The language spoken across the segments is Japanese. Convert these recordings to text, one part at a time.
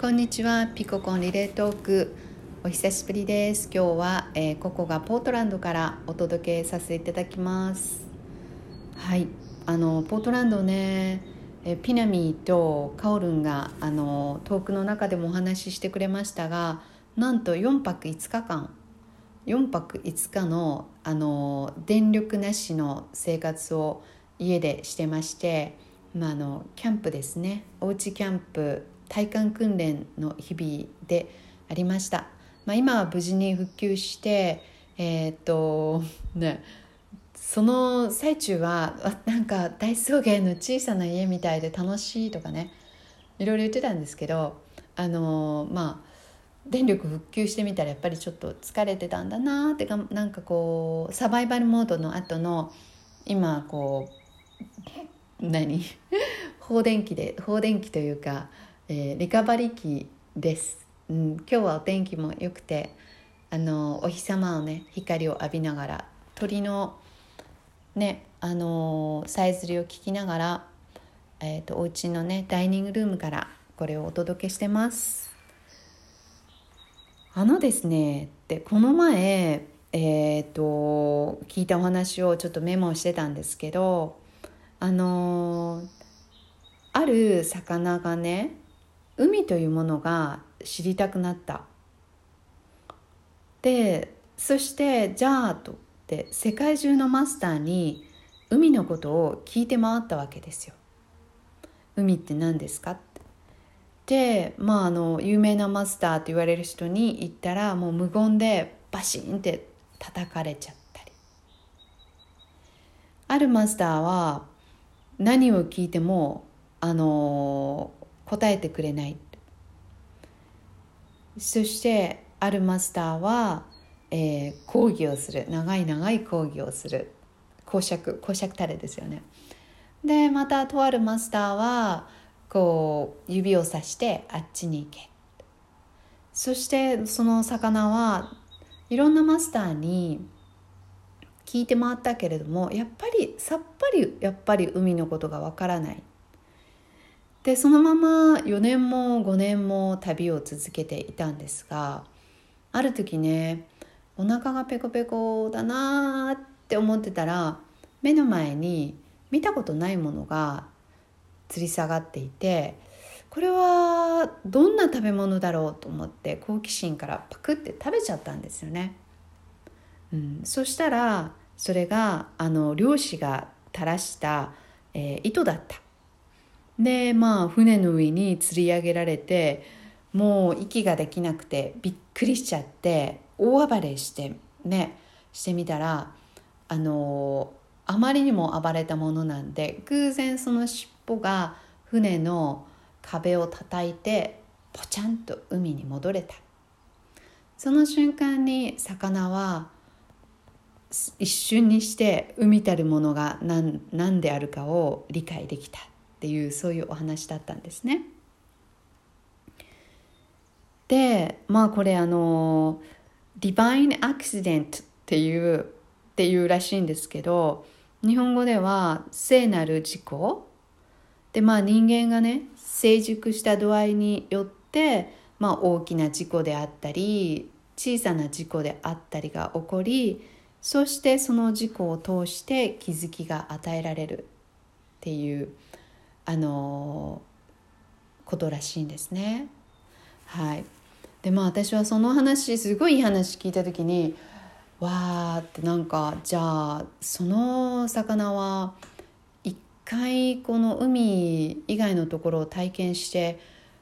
こんにちは。ピココンリレートーク。お久しぶりです。今日は、えー、ここがポートランドからお届けさせていただきます。はい。あのポートランドねえピナミとカオルンがあのトークの中でもお話ししてくれましたがなんと4泊5日間。4泊5日のあの電力なしの生活を家でしてまして、まあ、あのキャンプですね。おうちキャンプ体幹訓練の日々でありました、まあ、今は無事に復旧してえー、っとねその最中はなんか大草原の小さな家みたいで楽しいとかねいろいろ言ってたんですけどあのまあ電力復旧してみたらやっぱりちょっと疲れてたんだなってかなんかこうサバイバルモードの後の今こう何？放電機で放電機というか、えー、リカバリー機です、うん、今日はお天気も良くてあのお日様をね光を浴びながら鳥のねあのさえずりを聞きながら、えーと、とお家のねダイニングルームからこれをお届けしてます。あのですねでこの前えーと、聞いたお話をちょっとメモしてたんですけどあのある魚がね海というものが知りたくなった。でそしてじゃあとって世界中のマスターに海のことを聞いて回ったわけですよ。海って何ですかでまああの有名なマスターと言われる人に言ったらもう無言でバシンって叩かれちゃったり。あるマスターは何を聞いてもあの答えてくれない。そしてあるマスターは、えー、講義をする。長い長い講義をする。講釈。講釈タレですよね。でまたとあるマスターはこう指をさしてあっちに行け。そしてその魚はいろんなマスターに聞いて回ったけれどもやっぱりさっぱりやっぱり海のことがわからない。でそのまま4年も5年も旅を続けていたんですがある時ねお腹がペコペコだなって思ってたら目の前に見たことないものが吊り下がっていてこれはどんな食べ物だろうと思って好奇心からパクって食べちゃったんですよね。うん、そしたらそれがあの漁師が垂らした、えー、糸だった。でまあ船の上に釣り上げられてもう息ができなくてびっくりしちゃって大暴れしてねしてみたらあのあまりにも暴れたものなんで偶然その尻尾が船の壁を叩いてポチャンと海に戻れた。その瞬間に魚は一瞬にして海たるものが何何であるかを理解できた。っていうそういうお話だったんですね。でまあこれあのディバインアクシデントっていうっていうらしいんですけど日本語では聖なる事故でまあ人間がね成熟した度合いによって、まあ、大きな事故であったり小さな事故であったりが起こりそしてその事故を通して気づきが与えられるっていうあのことらしいんですね。はい、でまあ私はその話すごいいい話聞いた時にわーってなんかじゃあその魚は一回この海以外のところを体験して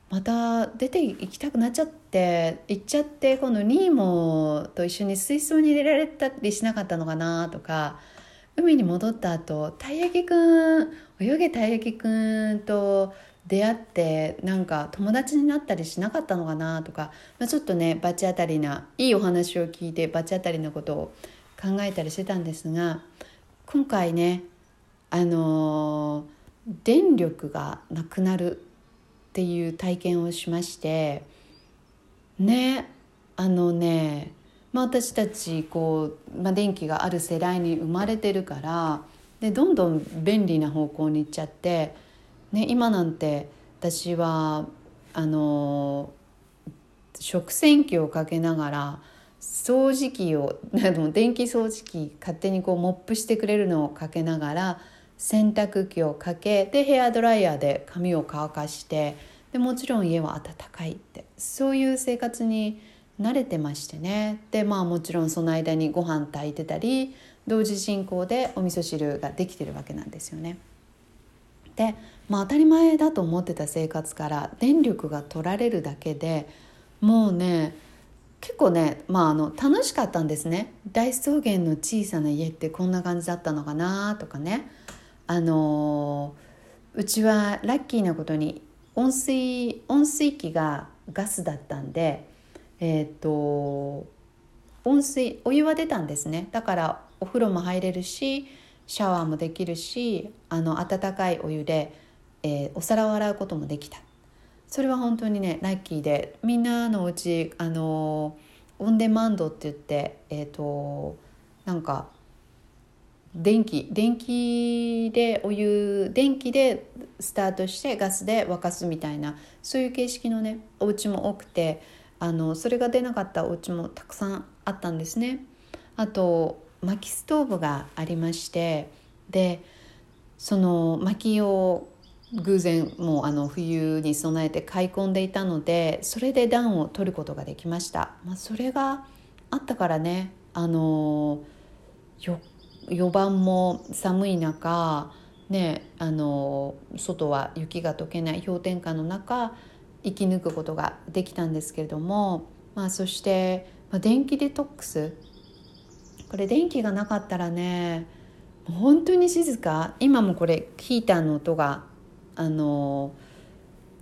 また出て行きたくなっちゃって行っちゃって今度ニーモと一緒に水槽に入れられたりしなかったのかなとか海に戻った後たい焼きくん泳げたい焼きくんと出会ってなんか友達になったりしなかったのかなとか、まあ、ちょっとね罰当たりないいお話を聞いて罰当たりなことを考えたりしてたんですが今回ねあのー、電力がなくなるっていう体験をしましてねあのね、まあ、私たちこう、まあ、電気がある世代に生まれてるからでどんどん便利な方向に行っちゃって。ね、今なんて私はあの食洗機をかけながら掃除機を 電気掃除機勝手にこうモップしてくれるのをかけながら洗濯機をかけでヘアドライヤーで髪を乾かしてでもちろん家は暖かいってそういう生活に慣れてましてねでまあもちろんその間にご飯炊いてたり同時進行でお味噌汁ができてるわけなんですよね。で、まあ、当たり前だと思ってた生活から電力が取られるだけでもうね結構ね、まあ、あの楽しかったんですね。大草原の小さな家ってこんな感じだったのかなとかね。あのうちはラッキーなことに温水温水器がガスだったんでえっ、ー、と温水お湯は出たんですね。だからお風呂も入れるしシャワーもできるしあの温かいお湯で、えー、お皿を洗うこともできたそれは本当にねラッキーでみんなのうちあのオンデマンドって言ってえっ、ー、となんか電気電気でお湯電気でスタートしてガスで沸かすみたいなそういう形式のねお家も多くてあのそれが出なかったお家もたくさんあったんですね。あと薪ストーブがありましてでその薪を偶然もうあの冬に備えて買い込んでいたのでそれで暖を取ることができました、まあ、それがあったからねあの4番も寒い中ねあの外は雪が溶けない氷点下の中生き抜くことができたんですけれども、まあ、そして、まあ、電気デトックスこれ電気がなかったらね本当に静か。今もこれヒーターの音があの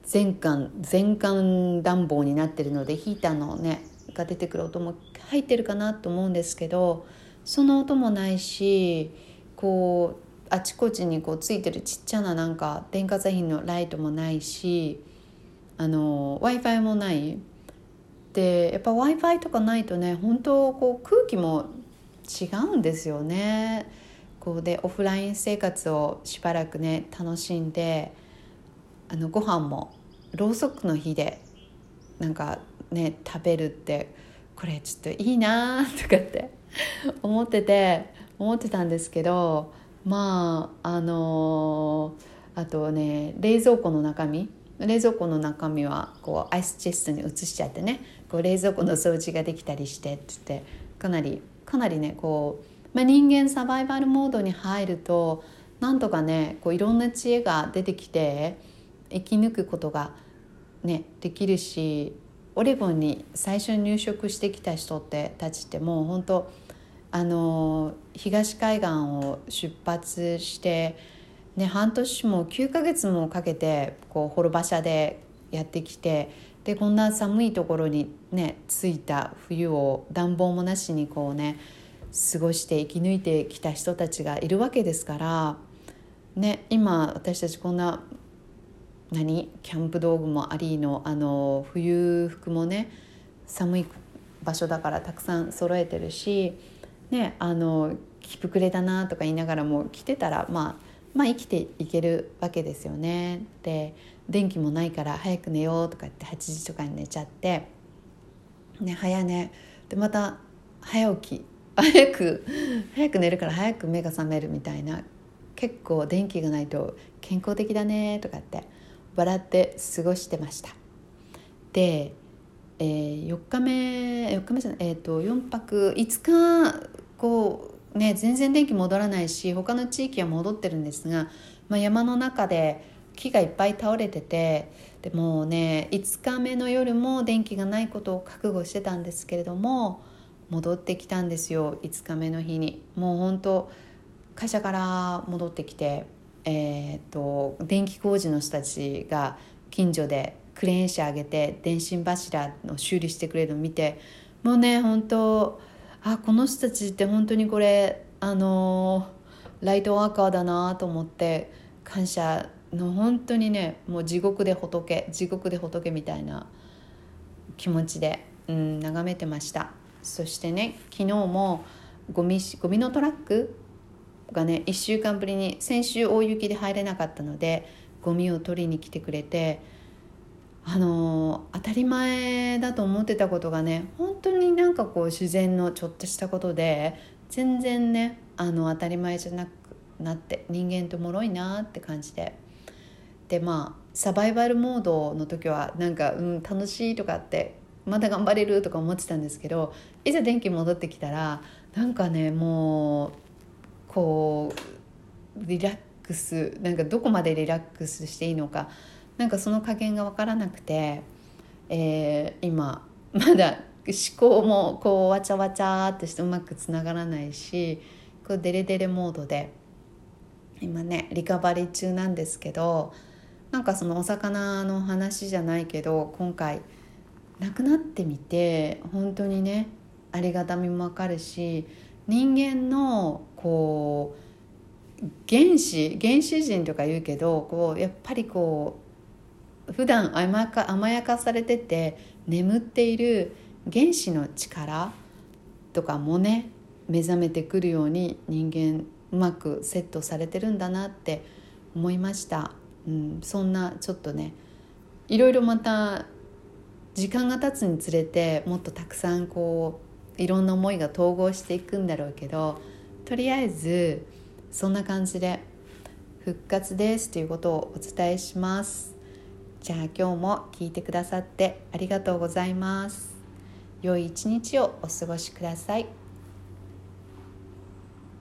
全館全館暖房になってるのでヒーターのねが出てくる音も入ってるかなと思うんですけどその音もないしこうあちこちにこうついてるちっちゃななんか電化製品のライトもないし w i f i もない。でやっぱ w i f i とかないとね本当こう空気も違うんですよね。こうでオフライン生活をしばらくね楽しんであのご飯もろうそくの火でなんかね食べるってこれちょっといいなとかって 思ってて思ってたんですけどまああのー、あとね冷蔵庫の中身冷蔵庫の中身はこうアイスチェストに移しちゃってねこう冷蔵庫の掃除ができたりしてって言ってかなりかなりねこう、まあ、人間サバイバルモードに入るとなんとかねこういろんな知恵が出てきて生き抜くことが、ね、できるしオレゴンに最初に入植してきた人ってたちってもう本当あの東海岸を出発して、ね、半年も9ヶ月もかけてこう幌馬車でやってきてでこんな寒いところにね着いた冬を暖房もなしにこうね過ごして生き抜いてきた人たちがいるわけですから、ね、今私たちこんな何キャンプ道具もありのあの冬服もね寒い場所だからたくさん揃えてるし、ね、あの着膨れだなとか言いながらも着てたら、まあ、まあ生きていけるわけですよね。で電気もないから早く寝ようとかって8時とかに寝ちゃって、ね、早寝。でまた早起き。早く早く寝るから早く目が覚めるみたいな。結構電気がないと健康的だねとかって笑って過ごしてました。で、えー、4日目4日目じゃない、えーと、4泊5日こうね全然電気戻らないし他の地域は戻ってるんですが、まあ、山の中で木がいっぱい倒れててでもうね5日目の夜も電気がないことを覚悟してたんですけれども戻ってきたんですよ5日目の日に。もう本当会社から戻ってきてえーと、電気工事の人たちが近所でクレーン車上げて電信柱の修理してくれるのを見てもうね本当あこの人たちって本当にこれあのライトワーカーだなと思って感謝の本当にねもう地獄で仏地獄で仏みたいな気持ちで、うん、眺めてました。そしてね昨日もゴミゴミのトラックがね1週間ぶりに先週大雪で入れなかったのでゴミを取りに来てくれてあの当たり前だと思ってたことがね本当になんかこう自然のちょっとしたことで全然ねあの当たり前じゃなくなって人間と脆いなって感じで。でまあサバイバルモードの時はなんか、うん、楽しいとかってまだ頑張れるとか思ってたんですけどいざ電気戻ってきたらなんかねもうこうリラックスなんかどこまでリラックスしていいのかなんかその加減が分からなくて、えー、今 まだ思考もこうわちゃわちゃってしてうまくつながらないしこうデレデレモードで今ねリカバリー中なんですけどなんかそのお魚の話じゃないけど今回亡くなってみて本当にねありがたみも分かるし人間のこう原始原始人とか言うけどこうやっぱりこう普段甘か甘やかされてて眠っている原始の力とかもね目覚めてくるように人間うまくセットされてるんだなって思いました、うん、そんなちょっとねいろいろまた時間が経つにつれてもっとたくさんこういろんな思いが統合していくんだろうけどとりあえずそんな感じで復活ですということをお伝えします。じゃあ今日も聞いてくださってありがとうございます良い一日をお過ごしください。